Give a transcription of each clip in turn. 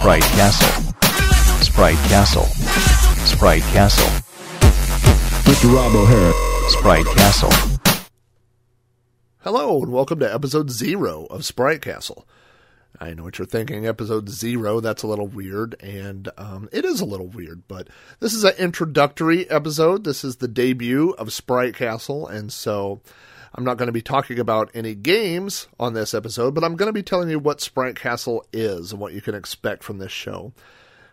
Sprite Castle. Sprite Castle. Sprite Castle. Mr. Rob O'Hara. Sprite Castle. Hello, and welcome to episode zero of Sprite Castle. I know what you're thinking. Episode zero, that's a little weird, and um, it is a little weird, but this is an introductory episode. This is the debut of Sprite Castle, and so I'm not going to be talking about any games on this episode, but I'm going to be telling you what Sprite Castle is and what you can expect from this show.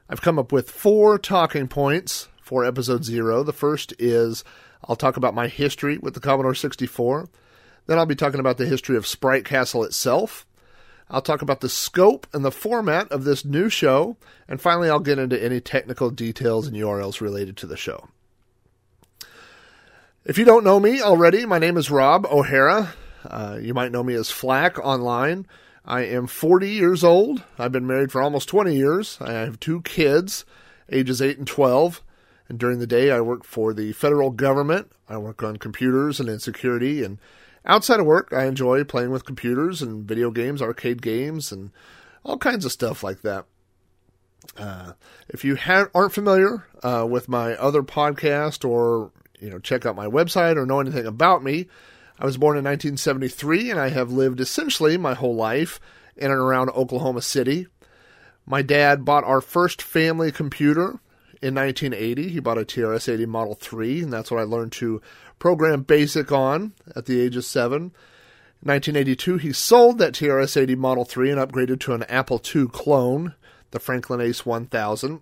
I've come up with four talking points for episode zero. The first is I'll talk about my history with the Commodore 64. Then I'll be talking about the history of Sprite Castle itself. I'll talk about the scope and the format of this new show. And finally, I'll get into any technical details and URLs related to the show. If you don't know me already, my name is Rob O'Hara. Uh, you might know me as Flack online. I am 40 years old. I've been married for almost 20 years. I have two kids, ages 8 and 12. And during the day, I work for the federal government. I work on computers and in security and Outside of work, I enjoy playing with computers and video games, arcade games, and all kinds of stuff like that. Uh, if you ha- aren't familiar uh, with my other podcast or you know check out my website or know anything about me, I was born in 1973 and I have lived essentially my whole life in and around Oklahoma City. My dad bought our first family computer in 1980. He bought a TRS 80 Model 3, and that's what I learned to program BASIC on at the age of seven. In 1982, he sold that TRS 80 Model 3 and upgraded to an Apple II clone, the Franklin Ace 1000.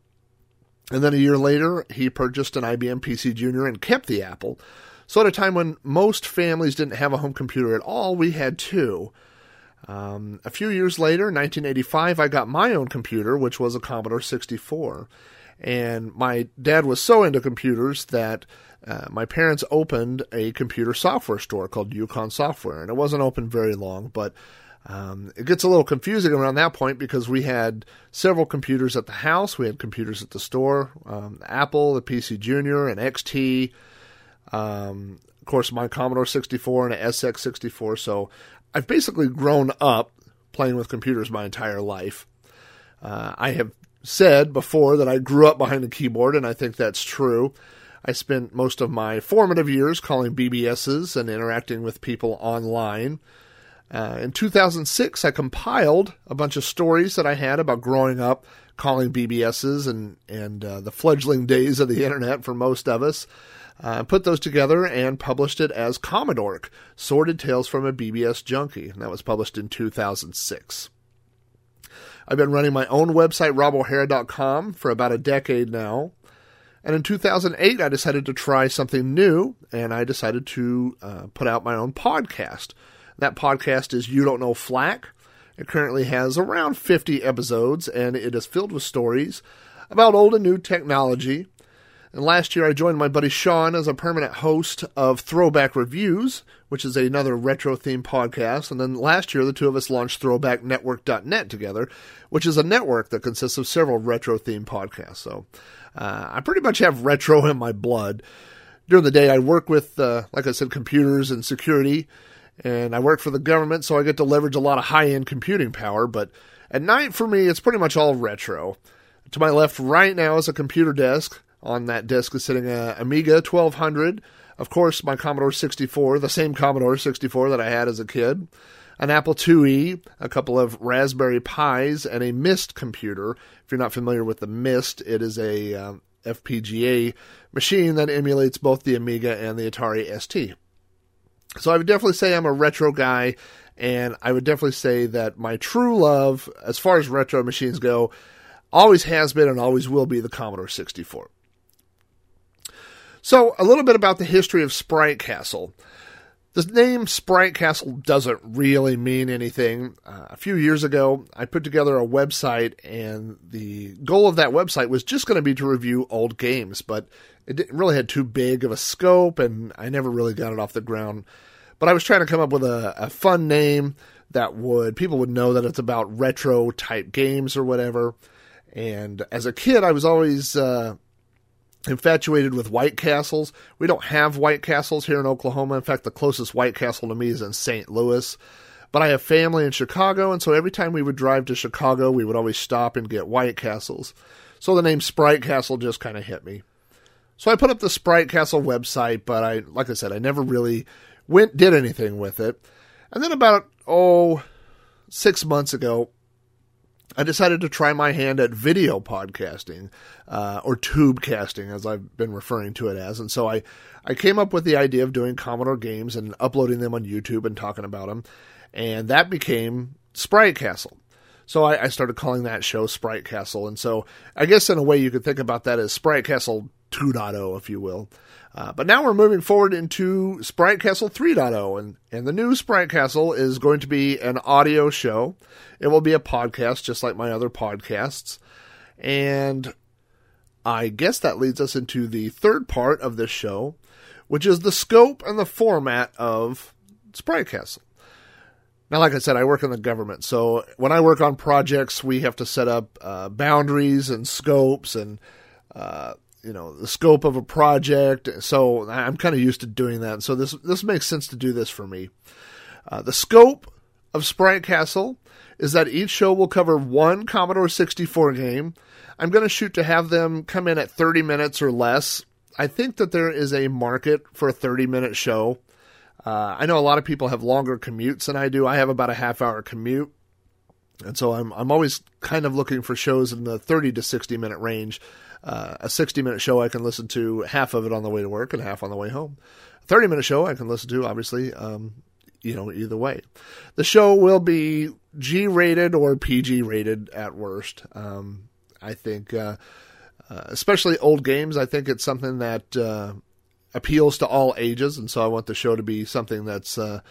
And then a year later, he purchased an IBM PC Junior and kept the Apple. So, at a time when most families didn't have a home computer at all, we had two. Um, a few years later, 1985, I got my own computer, which was a Commodore 64. And my dad was so into computers that uh, my parents opened a computer software store called Yukon Software, and it wasn't open very long, but um, it gets a little confusing around that point because we had several computers at the house. We had computers at the store um, Apple, the PC Junior, and XT. Um, of course, my Commodore 64 and an SX 64. So I've basically grown up playing with computers my entire life. Uh, I have said before that I grew up behind a keyboard, and I think that's true. I spent most of my formative years calling BBSs and interacting with people online. Uh, in 2006, I compiled a bunch of stories that I had about growing up calling BBSs and and uh, the fledgling days of the internet for most of us. Uh, put those together and published it as Commodork, Sordid Tales from a BBS Junkie, and that was published in 2006. I've been running my own website, robohara.com, for about a decade now. And in 2008, I decided to try something new, and I decided to uh, put out my own podcast. That podcast is You Don't Know Flack. It currently has around 50 episodes, and it is filled with stories about old and new technology, and last year, I joined my buddy Sean as a permanent host of Throwback Reviews, which is another retro themed podcast. And then last year, the two of us launched ThrowbackNetwork.net together, which is a network that consists of several retro themed podcasts. So uh, I pretty much have retro in my blood. During the day, I work with, uh, like I said, computers and security, and I work for the government, so I get to leverage a lot of high end computing power. But at night, for me, it's pretty much all retro. To my left right now is a computer desk on that desk is sitting a Amiga 1200, of course, my Commodore 64, the same Commodore 64 that I had as a kid, an Apple IIe, a couple of Raspberry Pis, and a MIST computer. If you're not familiar with the MIST, it is a um, FPGA machine that emulates both the Amiga and the Atari ST. So I would definitely say I'm a retro guy, and I would definitely say that my true love, as far as retro machines go, always has been and always will be the Commodore 64. So, a little bit about the history of Sprite Castle. The name Sprite Castle doesn't really mean anything. Uh, a few years ago, I put together a website, and the goal of that website was just going to be to review old games, but it really had too big of a scope, and I never really got it off the ground. But I was trying to come up with a, a fun name that would people would know that it's about retro type games or whatever. And as a kid, I was always uh, infatuated with White Castles. We don't have White Castles here in Oklahoma. In fact, the closest White Castle to me is in St. Louis. But I have family in Chicago, and so every time we would drive to Chicago, we would always stop and get White Castles. So the name Sprite Castle just kind of hit me. So I put up the Sprite Castle website, but I, like I said, I never really went did anything with it. And then about oh six months ago, I decided to try my hand at video podcasting, uh, or tube casting, as I've been referring to it as. And so I, I came up with the idea of doing Commodore games and uploading them on YouTube and talking about them. And that became Sprite Castle. So I, I started calling that show Sprite Castle. And so I guess in a way you could think about that as Sprite Castle 2.0, if you will. Uh, but now we're moving forward into Sprite Castle 3.0, and, and the new Sprite Castle is going to be an audio show. It will be a podcast, just like my other podcasts. And I guess that leads us into the third part of this show, which is the scope and the format of Sprite Castle. Now, like I said, I work in the government, so when I work on projects, we have to set up uh, boundaries and scopes and uh, you know the scope of a project. So I'm kind of used to doing that. So this this makes sense to do this for me. Uh, the scope of Sprite Castle is that each show will cover one Commodore 64 game. I'm going to shoot to have them come in at 30 minutes or less. I think that there is a market for a 30 minute show. Uh, I know a lot of people have longer commutes than I do. I have about a half hour commute. And so I'm I'm always kind of looking for shows in the 30 to 60 minute range. Uh, a 60 minute show I can listen to half of it on the way to work and half on the way home. A 30 minute show I can listen to obviously um, you know either way. The show will be G rated or PG rated at worst. Um, I think uh, uh, especially old games I think it's something that uh, appeals to all ages and so I want the show to be something that's uh,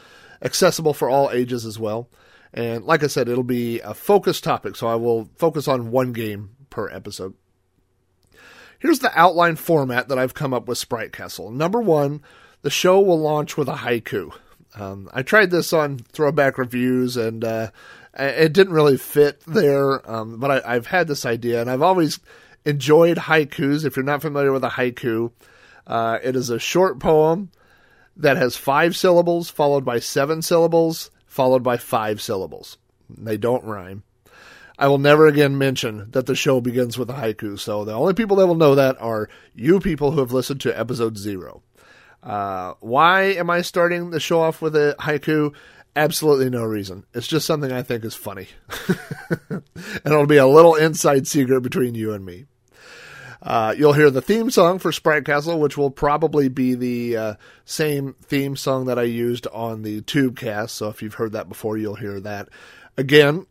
accessible for all ages as well. And like I said, it'll be a focused topic, so I will focus on one game per episode. Here's the outline format that I've come up with Sprite Castle. Number one, the show will launch with a haiku. Um, I tried this on Throwback Reviews and uh, it didn't really fit there, um, but I, have had this idea and I've always enjoyed haikus. If you're not familiar with a haiku, uh, it is a short poem that has five syllables, followed by seven syllables, followed by five syllables. They don't rhyme. I will never again mention that the show begins with a haiku. So the only people that will know that are you people who have listened to episode zero. Uh, why am I starting the show off with a haiku? Absolutely no reason. It's just something I think is funny. and it'll be a little inside secret between you and me. Uh, you'll hear the theme song for Sprite Castle, which will probably be the uh, same theme song that I used on the Tubecast. So if you've heard that before, you'll hear that. Again,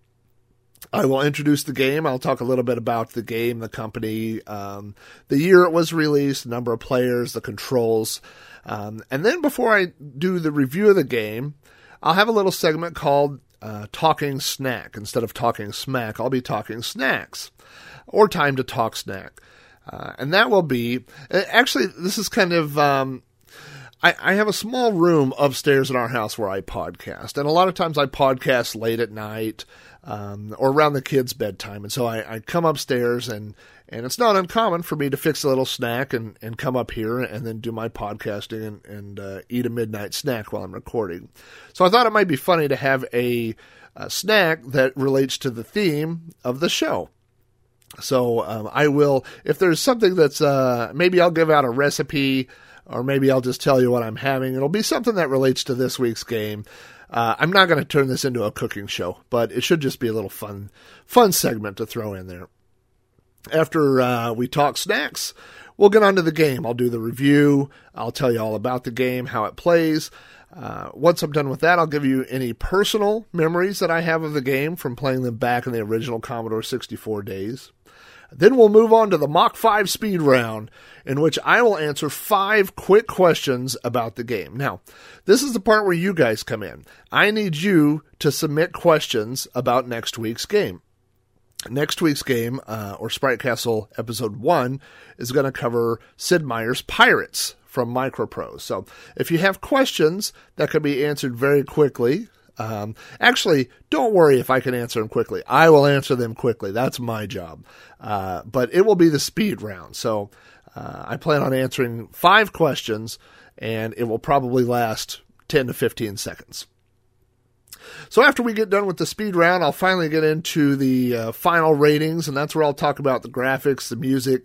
I will introduce the game. I'll talk a little bit about the game, the company, um, the year it was released, the number of players, the controls. Um, and then before I do the review of the game, I'll have a little segment called uh, Talking Snack. Instead of talking smack, I'll be talking snacks or time to talk snack. Uh, and that will be actually, this is kind of. Um, I have a small room upstairs in our house where I podcast, and a lot of times I podcast late at night um, or around the kids' bedtime. And so I, I, come upstairs, and, and it's not uncommon for me to fix a little snack and, and come up here and then do my podcasting and, and uh, eat a midnight snack while I'm recording. So I thought it might be funny to have a, a snack that relates to the theme of the show. So um, I will, if there's something that's, uh, maybe I'll give out a recipe or maybe I'll just tell you what I'm having. It'll be something that relates to this week's game. Uh, I'm not going to turn this into a cooking show, but it should just be a little fun, fun segment to throw in there. After uh, we talk snacks, we'll get on to the game. I'll do the review. I'll tell you all about the game, how it plays. Uh, once I'm done with that, I'll give you any personal memories that I have of the game from playing them back in the original Commodore 64 days. Then we'll move on to the Mach 5 speed round, in which I will answer five quick questions about the game. Now, this is the part where you guys come in. I need you to submit questions about next week's game. Next week's game, uh, or Sprite Castle Episode 1, is going to cover Sid Meier's Pirates from Microprose. So if you have questions that can be answered very quickly, um, actually, don't worry if I can answer them quickly. I will answer them quickly. That's my job. Uh, but it will be the speed round. So uh, I plan on answering five questions, and it will probably last 10 to 15 seconds. So after we get done with the speed round, I'll finally get into the uh, final ratings, and that's where I'll talk about the graphics, the music,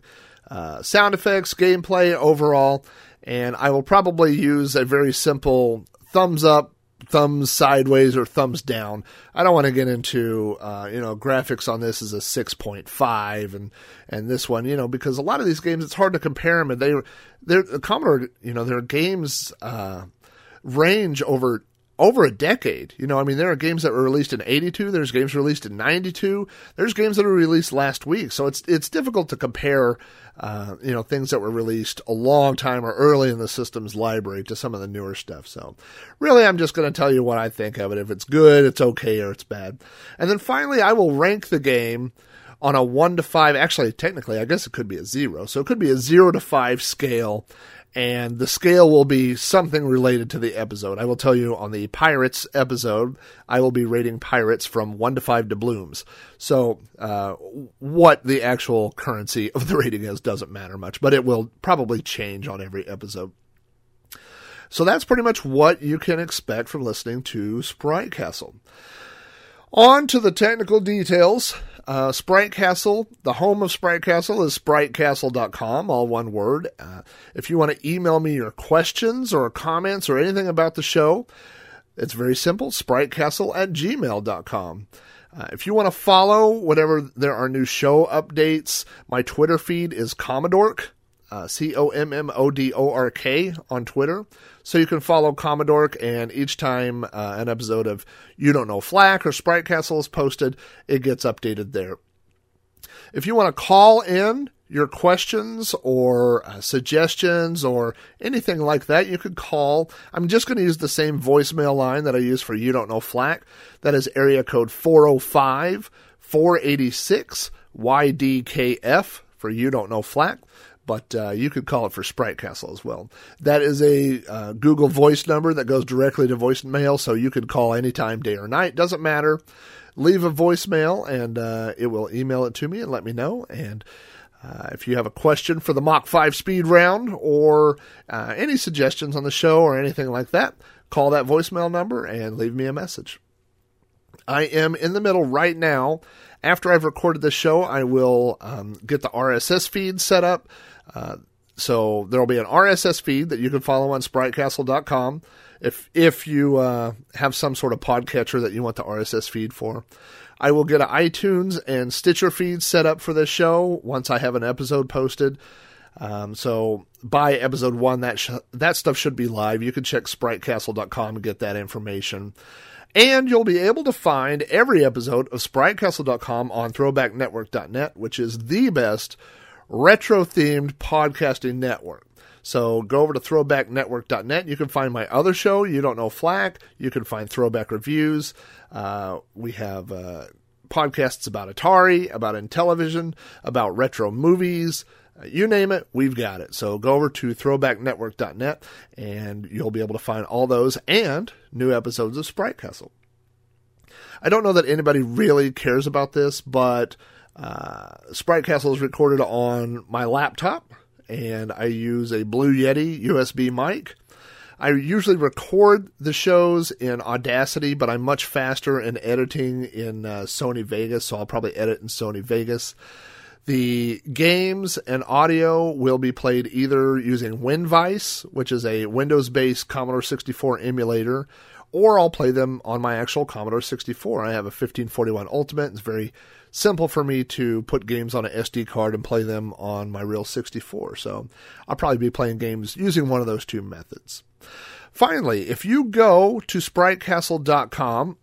uh, sound effects, gameplay overall, and I will probably use a very simple thumbs up, thumbs sideways, or thumbs down. I don't want to get into uh, you know graphics on this is a six point five, and and this one you know because a lot of these games it's hard to compare them, and they they're the Commodore you know their games uh, range over over a decade. You know, I mean, there are games that were released in 82. There's games released in 92. There's games that were released last week. So it's, it's difficult to compare, uh, you know, things that were released a long time or early in the system's library to some of the newer stuff. So really, I'm just going to tell you what I think of it. If it's good, it's okay, or it's bad. And then finally, I will rank the game on a one to five. Actually, technically, I guess it could be a zero. So it could be a zero to five scale and the scale will be something related to the episode. I will tell you on the Pirates episode, I will be rating Pirates from 1 to 5 doubloons. So, uh, what the actual currency of the rating is doesn't matter much, but it will probably change on every episode. So, that's pretty much what you can expect from listening to Sprite Castle. On to the technical details. Uh, Sprite Castle, the home of Sprite Castle is spritecastle.com, all one word. Uh, if you want to email me your questions or comments or anything about the show, it's very simple spritecastle at gmail.com. Uh, if you want to follow whatever there are new show updates, my Twitter feed is Commodork, uh, C O M M O D O R K on Twitter. So you can follow Commodork, and each time uh, an episode of You Don't Know Flack or Sprite Castle is posted, it gets updated there. If you want to call in your questions or uh, suggestions or anything like that, you could call. I'm just going to use the same voicemail line that I use for You Don't Know Flack. That is area code 405 486 YDKF for You Don't Know Flack but uh, you could call it for Sprite Castle as well. That is a uh, Google Voice number that goes directly to voicemail, so you could call anytime, day or night. Doesn't matter. Leave a voicemail, and uh, it will email it to me and let me know. And uh, if you have a question for the Mach 5 speed round or uh, any suggestions on the show or anything like that, call that voicemail number and leave me a message. I am in the middle right now. After I've recorded the show, I will um, get the RSS feed set up. Uh, so there will be an RSS feed that you can follow on spritecastle.com if if you uh, have some sort of podcatcher that you want the RSS feed for. I will get an iTunes and Stitcher feed set up for this show once I have an episode posted. Um, so by episode one, that sh- that stuff should be live. You can check spritecastle.com and get that information. And you'll be able to find every episode of spritecastle.com on throwbacknetwork.net, which is the best retro themed podcasting network. So go over to throwbacknetwork.net. You can find my other show, You Don't Know Flack. You can find throwback reviews. Uh, we have uh, podcasts about Atari, about Intellivision, about retro movies. You name it, we've got it. So go over to throwbacknetwork.net and you'll be able to find all those and new episodes of Sprite Castle. I don't know that anybody really cares about this, but uh, Sprite Castle is recorded on my laptop, and I use a Blue Yeti USB mic. I usually record the shows in Audacity, but I'm much faster in editing in uh, Sony Vegas, so I'll probably edit in Sony Vegas. The games and audio will be played either using WinVice, which is a Windows based Commodore 64 emulator, or I'll play them on my actual Commodore 64. I have a 1541 Ultimate. It's very simple for me to put games on an SD card and play them on my real 64. So I'll probably be playing games using one of those two methods. Finally, if you go to spritecastle.com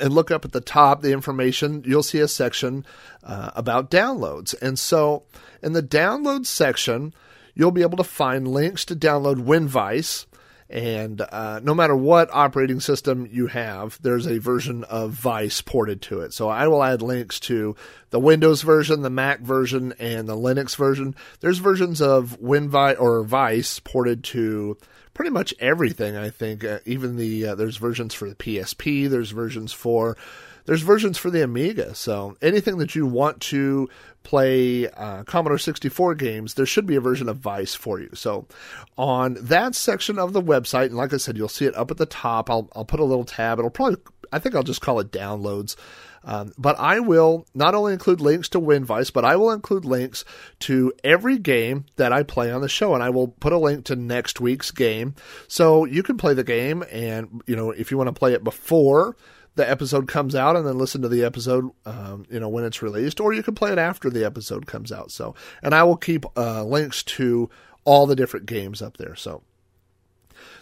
and look up at the top the information, you'll see a section uh, about downloads. And so in the downloads section, you'll be able to find links to download WinVice and uh, no matter what operating system you have, there's a version of Vice ported to it. So I will add links to the Windows version, the Mac version, and the Linux version. There's versions of WinVice or Vice ported to pretty much everything. I think uh, even the uh, there's versions for the PSP. There's versions for there's versions for the Amiga. So anything that you want to play uh, Commodore 64 games, there should be a version of Vice for you. So on that section of the website, and like I said, you'll see it up at the top. I'll, I'll put a little tab. It'll probably I think I'll just call it downloads. Um, but I will not only include links to Winvice, but I will include links to every game that I play on the show, and I will put a link to next week's game, so you can play the game. And you know, if you want to play it before the episode comes out and then listen to the episode, um, you know, when it's released, or you can play it after the episode comes out. So, and I will keep uh, links to all the different games up there. So,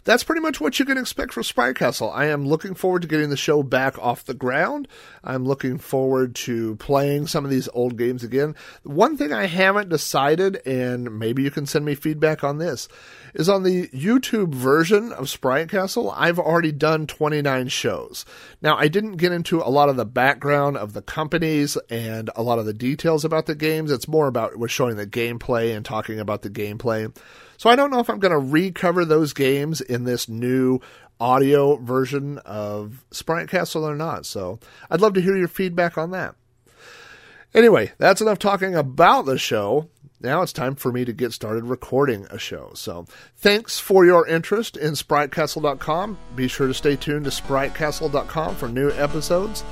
that's pretty much what you can expect from Sprite Castle. I am looking forward to getting the show back off the ground. I'm looking forward to playing some of these old games again. One thing I haven't decided, and maybe you can send me feedback on this, is on the YouTube version of Sprite Castle, I've already done 29 shows. Now, I didn't get into a lot of the background of the companies and a lot of the details about the games. It's more about we're showing the gameplay and talking about the gameplay. So I don't know if I'm going to recover those games in this new audio version of Sprite Castle or not. So I'd love to hear your feedback on that. Anyway, that's enough talking about the show. Now it's time for me to get started recording a show. So thanks for your interest in SpriteCastle.com. Be sure to stay tuned to SpriteCastle.com for new episodes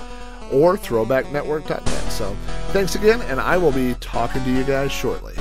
or ThrowbackNetwork.net. So thanks again, and I will be talking to you guys shortly.